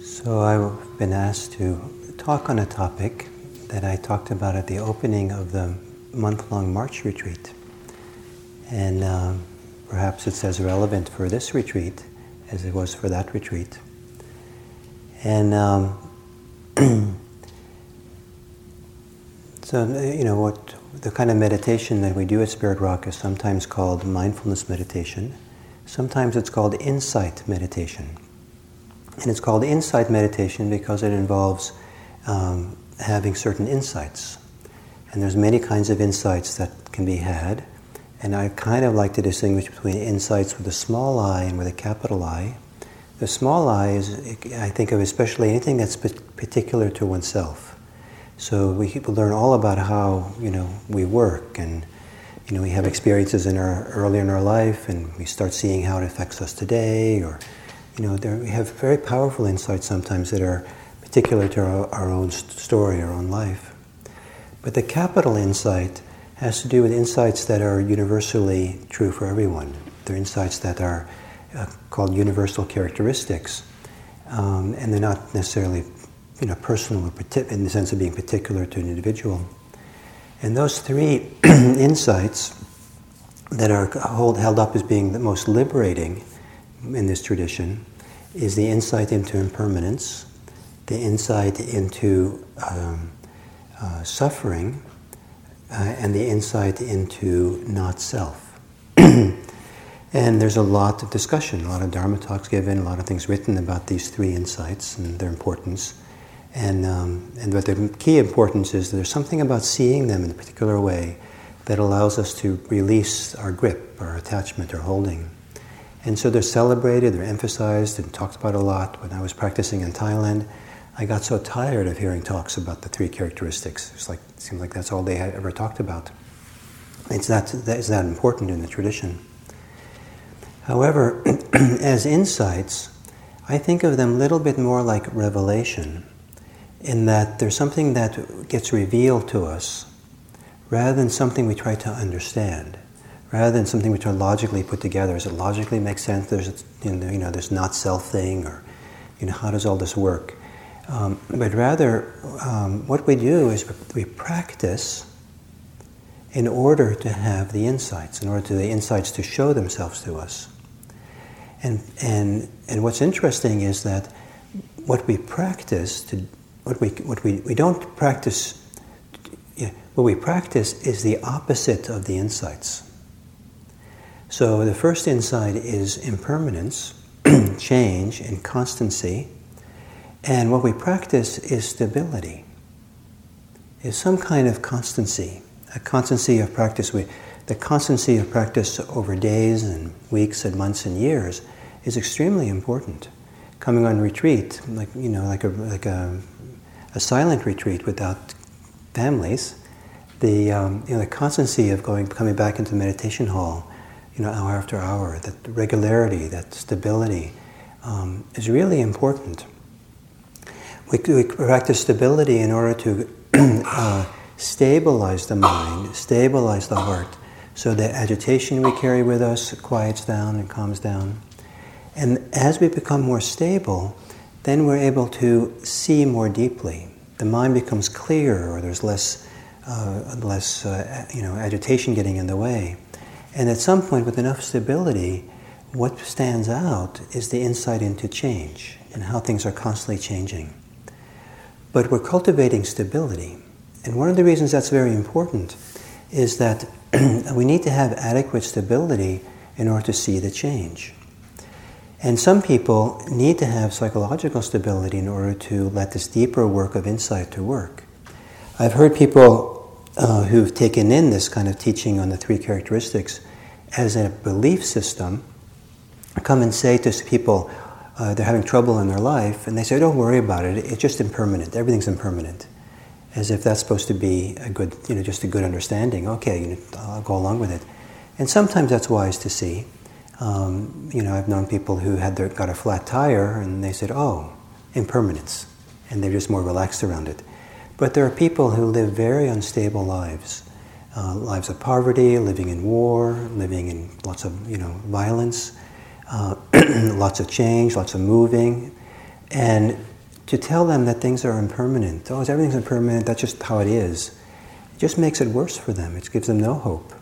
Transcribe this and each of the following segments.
So I've been asked to talk on a topic that I talked about at the opening of the month-long March retreat. And uh, perhaps it's as relevant for this retreat as it was for that retreat. And um, so, you know, what the kind of meditation that we do at Spirit Rock is sometimes called mindfulness meditation. Sometimes it's called insight meditation. And it's called insight meditation because it involves um, having certain insights. And there's many kinds of insights that can be had. And I kind of like to distinguish between insights with a small i and with a capital I. The small i is, I think of especially anything that's particular to oneself. So we learn all about how you know we work, and you know we have experiences in our early in our life, and we start seeing how it affects us today, or you know, there, we have very powerful insights sometimes that are particular to our, our own story, our own life. But the capital insight has to do with insights that are universally true for everyone. They're insights that are uh, called universal characteristics, um, and they're not necessarily, you know, personal or in the sense of being particular to an individual. And those three insights that are hold, held up as being the most liberating in this tradition is the insight into impermanence, the insight into um, uh, suffering, uh, and the insight into not self. and there's a lot of discussion, a lot of Dharma talks given, a lot of things written about these three insights and their importance. And, um, and but the key importance is there's something about seeing them in a particular way that allows us to release our grip, our attachment, our holding. And so they're celebrated, they're emphasized, and talked about a lot. When I was practicing in Thailand, I got so tired of hearing talks about the three characteristics. It's like it seemed like that's all they had ever talked about. It's not that is that important in the tradition. However, as insights, I think of them a little bit more like revelation, in that there's something that gets revealed to us rather than something we try to understand rather than something which are logically put together. Does it logically make sense? There's you know there's not self thing, or you know how does all this work? Um, but rather, um, what we do is we practice in order to have the insights, in order to the insights to show themselves to us. And and and what's interesting is that what we practice to what we what we, we don't practice yeah, what we practice is the opposite of the insights. So the first insight is impermanence, change, and constancy. And what we practice is stability, is some kind of constancy, a constancy of practice. We, the constancy of practice over days and weeks and months and years is extremely important. Coming on retreat, like you know, like a like a, a silent retreat without families, the um, you know the constancy of going coming back into the meditation hall you know, hour after hour. That regularity, that stability um, is really important. We, we, practice stability in order to uh, stabilize the mind, stabilize the heart, so that agitation we carry with us quiets down and calms down. And as we become more stable, then we're able to see more deeply. The mind becomes clearer, or there's less, uh, less uh, you know, agitation getting in the way. And at some point, with enough stability, what stands out is the insight into change and how things are constantly changing. But we're cultivating stability. And one of the reasons that's very important is that we need to have adequate stability in order to see the change. And some people need to have psychological stability in order to let this deeper work of insight to work. I've heard people uh, who've taken in this kind of teaching on the three characteristics as a belief system come and say to people uh, they're having trouble in their life, and they say, "Don't worry about it. It's just impermanent. Everything's impermanent," as if that's supposed to be a good, you know, just a good understanding. Okay, you know, I'll go along with it. And sometimes that's wise to see. Um, you know, I've known people who had their, got a flat tire, and they said, "Oh, impermanence," and they're just more relaxed around it. But there are people who live very unstable lives, uh, lives of poverty, living in war, living in lots of you know violence, uh, lots of change, lots of moving, and to tell them that things are impermanent. Oh, everything's impermanent, that's just how it is. It just makes it worse for them. It gives them no hope.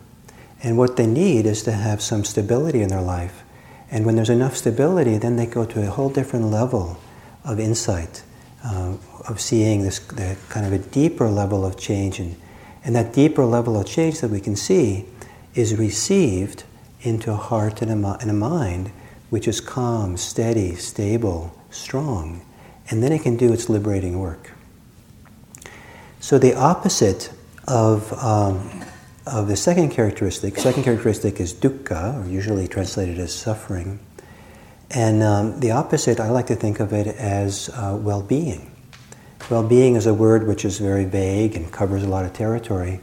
And what they need is to have some stability in their life. And when there's enough stability, then they go to a whole different level of insight, uh, of seeing this kind of a deeper level of change. And, and that deeper level of change that we can see is received into a heart and a, and a mind which is calm, steady, stable, strong. And then it can do its liberating work. So the opposite of um, of the second characteristic. Second characteristic is dukkha, or usually translated as suffering. And um, the opposite, I like to think of it as uh, well being. Well being is a word which is very vague and covers a lot of territory.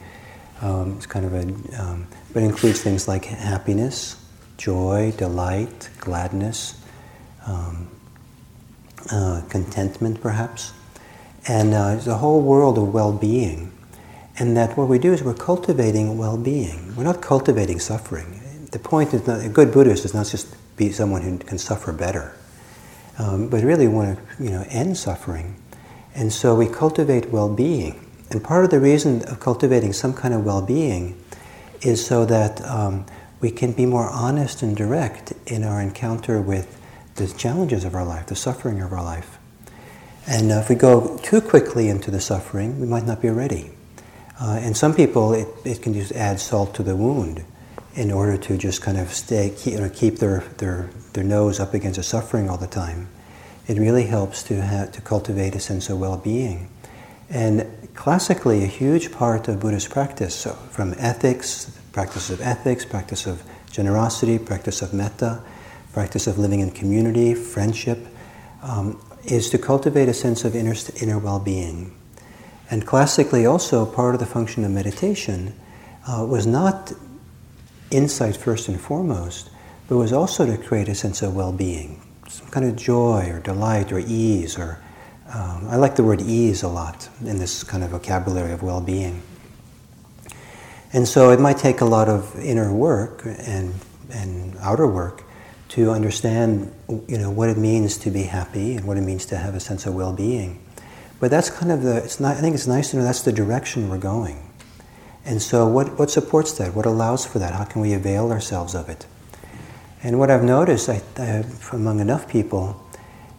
Um, it's kind of a, um, but includes things like happiness, joy, delight, gladness, um, uh, contentment, perhaps. And uh, a whole world of well being and that what we do is we're cultivating well-being. We're not cultivating suffering. The point is not a good Buddhist is not just be someone who can suffer better, um, but really want to you know end suffering. And so we cultivate well-being. And part of the reason of cultivating some kind of well-being is so that um, we can be more honest and direct in our encounter with the challenges of our life, the suffering of our life. And uh, if we go too quickly into the suffering, we might not be ready. Uh, and some people, it, it can just add salt to the wound in order to just kind of stay, keep, you know, keep their, their, their nose up against the suffering all the time. It really helps to, have, to cultivate a sense of well-being. And classically, a huge part of Buddhist practice, so from ethics, practice of ethics, practice of generosity, practice of metta, practice of living in community, friendship, um, is to cultivate a sense of inner, inner well-being. And classically, also, part of the function of meditation uh, was not insight first and foremost, but was also to create a sense of well being, some kind of joy or delight or ease. Or um, I like the word ease a lot in this kind of vocabulary of well being. And so it might take a lot of inner work and, and outer work to understand you know, what it means to be happy and what it means to have a sense of well being. But that's kind of the, it's not, I think it's nice to know that's the direction we're going. And so, what, what supports that? What allows for that? How can we avail ourselves of it? And what I've noticed I, I, among enough people,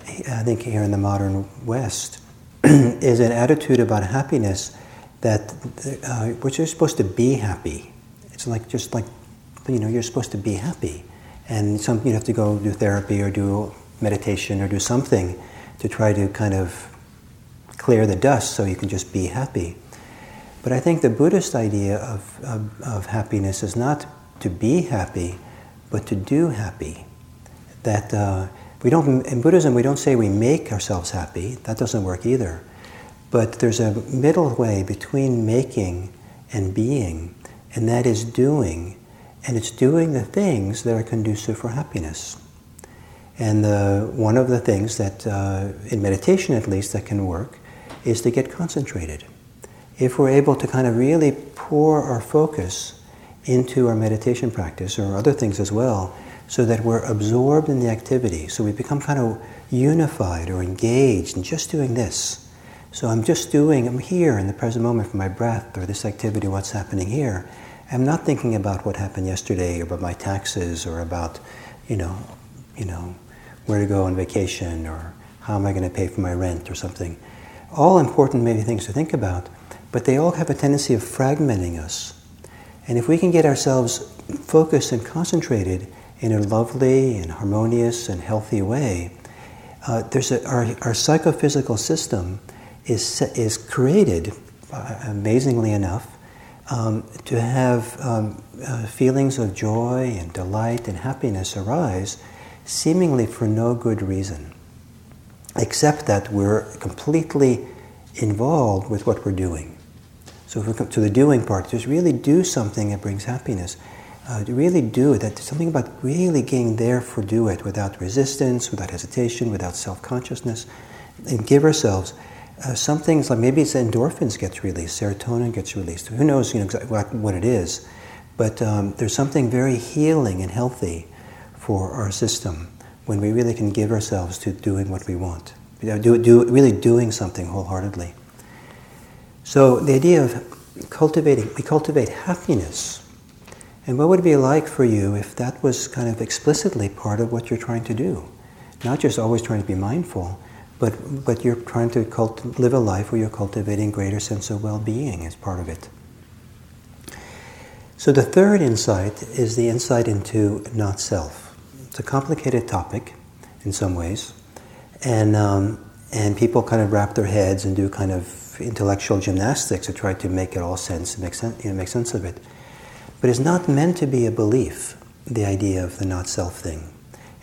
I think here in the modern West, is an attitude about happiness that, uh, which you're supposed to be happy. It's like just like, you know, you're supposed to be happy. And some, you have to go do therapy or do meditation or do something to try to kind of clear the dust so you can just be happy. But I think the Buddhist idea of, of, of happiness is not to be happy, but to do happy. That uh, we don't, in Buddhism, we don't say we make ourselves happy. That doesn't work either. But there's a middle way between making and being, and that is doing. And it's doing the things that are conducive for happiness. And the, one of the things that, uh, in meditation at least, that can work is to get concentrated. If we're able to kind of really pour our focus into our meditation practice or other things as well, so that we're absorbed in the activity, so we become kind of unified or engaged in just doing this. So I'm just doing, I'm here in the present moment for my breath or this activity, what's happening here. I'm not thinking about what happened yesterday or about my taxes or about, you know, you know, where to go on vacation or how am I going to pay for my rent or something all important maybe things to think about, but they all have a tendency of fragmenting us. And if we can get ourselves focused and concentrated in a lovely and harmonious and healthy way, uh, there's a, our, our psychophysical system is, is created, uh, amazingly enough, um, to have um, uh, feelings of joy and delight and happiness arise seemingly for no good reason except that we're completely involved with what we're doing. So if we come to the doing part, just really do something that brings happiness. Uh, really do that something about really getting there for do it without resistance, without hesitation, without self-consciousness, and give ourselves uh, some things like maybe it's endorphins gets released, serotonin gets released. Who knows you know, exactly what, what it is, but um, there's something very healing and healthy for our system when we really can give ourselves to doing what we want, you know, do, do, really doing something wholeheartedly. So the idea of cultivating, we cultivate happiness. And what would it be like for you if that was kind of explicitly part of what you're trying to do? Not just always trying to be mindful, but, but you're trying to cult- live a life where you're cultivating greater sense of well-being as part of it. So the third insight is the insight into not self. It's a complicated topic in some ways, and um, and people kind of wrap their heads and do kind of intellectual gymnastics to try to make it all sense, make sense, you know, make sense of it. But it's not meant to be a belief. The idea of the not self thing.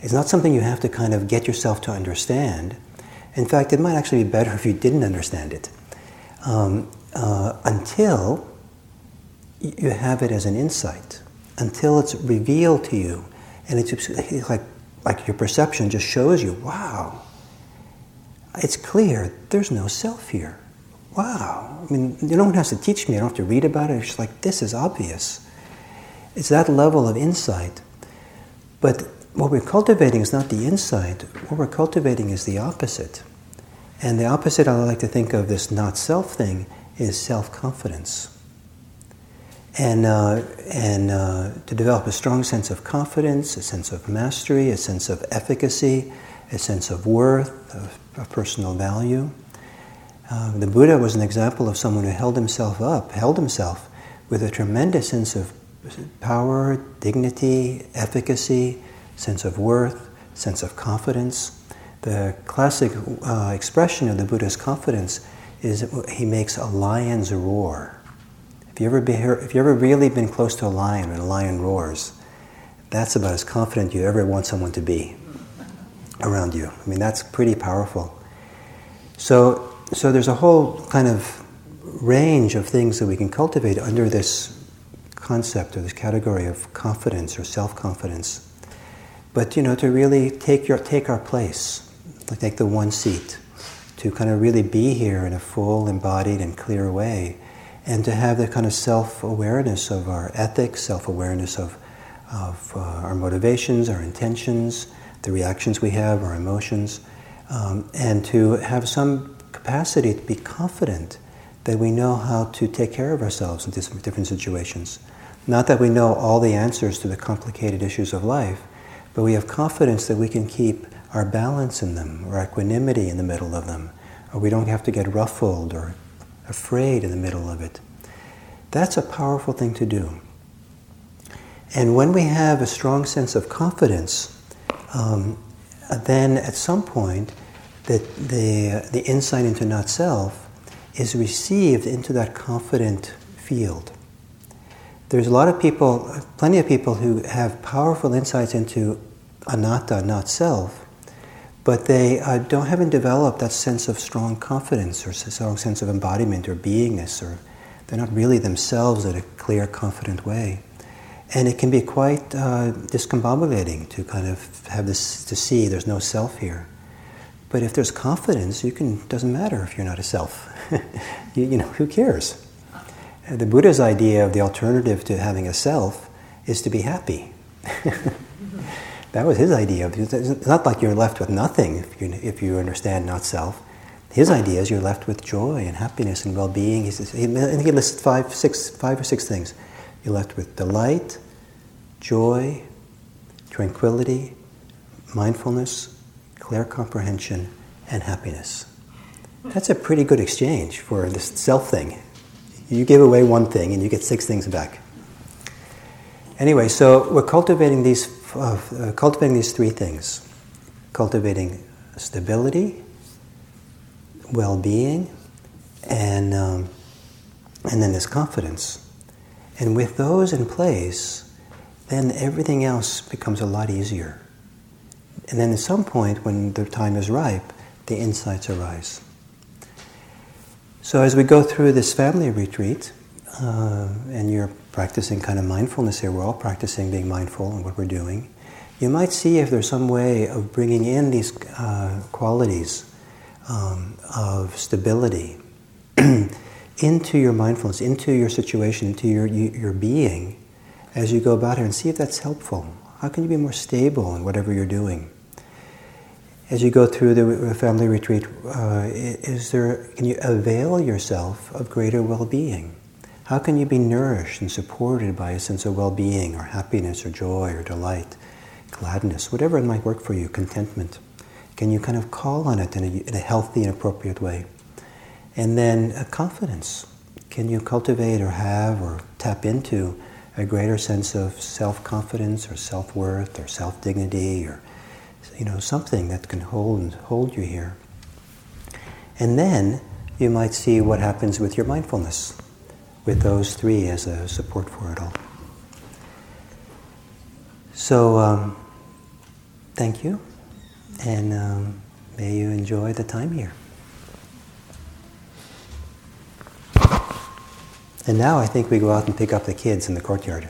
It's not something you have to kind of get yourself to understand. In fact, it might actually be better if you didn't understand it um, uh, until you have it as an insight until it's revealed to you, and it's like like your perception just shows you, wow, it's clear there's no self here. Wow, I mean, no one has to teach me. I don't have to read about it. It's just like this is obvious. It's that level of insight. But what we're cultivating is not the insight. What we're cultivating is the opposite. And the opposite I like to think of this not self thing is self confidence and, uh, and uh, to develop a strong sense of confidence, a sense of mastery, a sense of efficacy, a sense of worth, of, of personal value. Uh, the Buddha was an example of someone who held himself up, held himself with a tremendous sense of power, dignity, efficacy, sense of worth, sense of confidence. The classic uh, expression of the Buddha's confidence is he makes a lion's roar. If you ever be, if you ever really been close to a lion and a lion roars, that's about as confident you ever want someone to be around you. I mean, that's pretty powerful. So, so there's a whole kind of range of things that we can cultivate under this concept or this category of confidence or self-confidence. But you know, to really take your take our place, like take the one seat, to kind of really be here in a full, embodied, and clear way and to have the kind of self awareness of our ethics, self awareness of, of uh, our motivations, our intentions, the reactions we have, our emotions, um, and to have some capacity to be confident that we know how to take care of ourselves in different situations. Not that we know all the answers to the complicated issues of life, but we have confidence that we can keep our balance in them, or equanimity in the middle of them, or we don't have to get ruffled or afraid in the middle of it. That's a powerful thing to do. And when we have a strong sense of confidence, um, then at some point, the, the, the insight into not self is received into that confident field. There's a lot of people, plenty of people who have powerful insights into anatta, not self, but they uh, don't haven't developed that sense of strong confidence or strong sense of embodiment or beingness, or they're not really themselves in a clear, confident way. And it can be quite uh, discombobulating to kind of have this to see there's no self here. But if there's confidence, you can doesn't matter if you're not a self. you, you know, who cares? The Buddha's idea of the alternative to having a self is to be happy. That was his idea. It's not like you're left with nothing if you, if you understand not self. His idea is you're left with joy and happiness and well-being. He says, he, he lists five, six, five or six things. You're left with delight, joy, tranquility, mindfulness, clear comprehension, and happiness. That's a pretty good exchange for this self thing. You give away one thing and you get six things back. Anyway, so we're cultivating these of uh, cultivating these three things cultivating stability, well being, and, um, and then this confidence. And with those in place, then everything else becomes a lot easier. And then at some point, when the time is ripe, the insights arise. So as we go through this family retreat, uh, and you're practicing kind of mindfulness here, we're all practicing being mindful in what we're doing. You might see if there's some way of bringing in these uh, qualities um, of stability into your mindfulness, into your situation, into your, your being as you go about here and see if that's helpful. How can you be more stable in whatever you're doing? as you go through the family retreat, uh, is there, can you avail yourself of greater well being? How can you be nourished and supported by a sense of well being or happiness or joy or delight, gladness, whatever it might work for you, contentment? Can you kind of call on it in a, in a healthy and appropriate way? And then uh, confidence. Can you cultivate or have or tap into a greater sense of self confidence or self worth or self dignity or you know, something that can hold hold you here. And then you might see what happens with your mindfulness, with those three as a support for it all. So, um, thank you, and um, may you enjoy the time here. And now I think we go out and pick up the kids in the courtyard.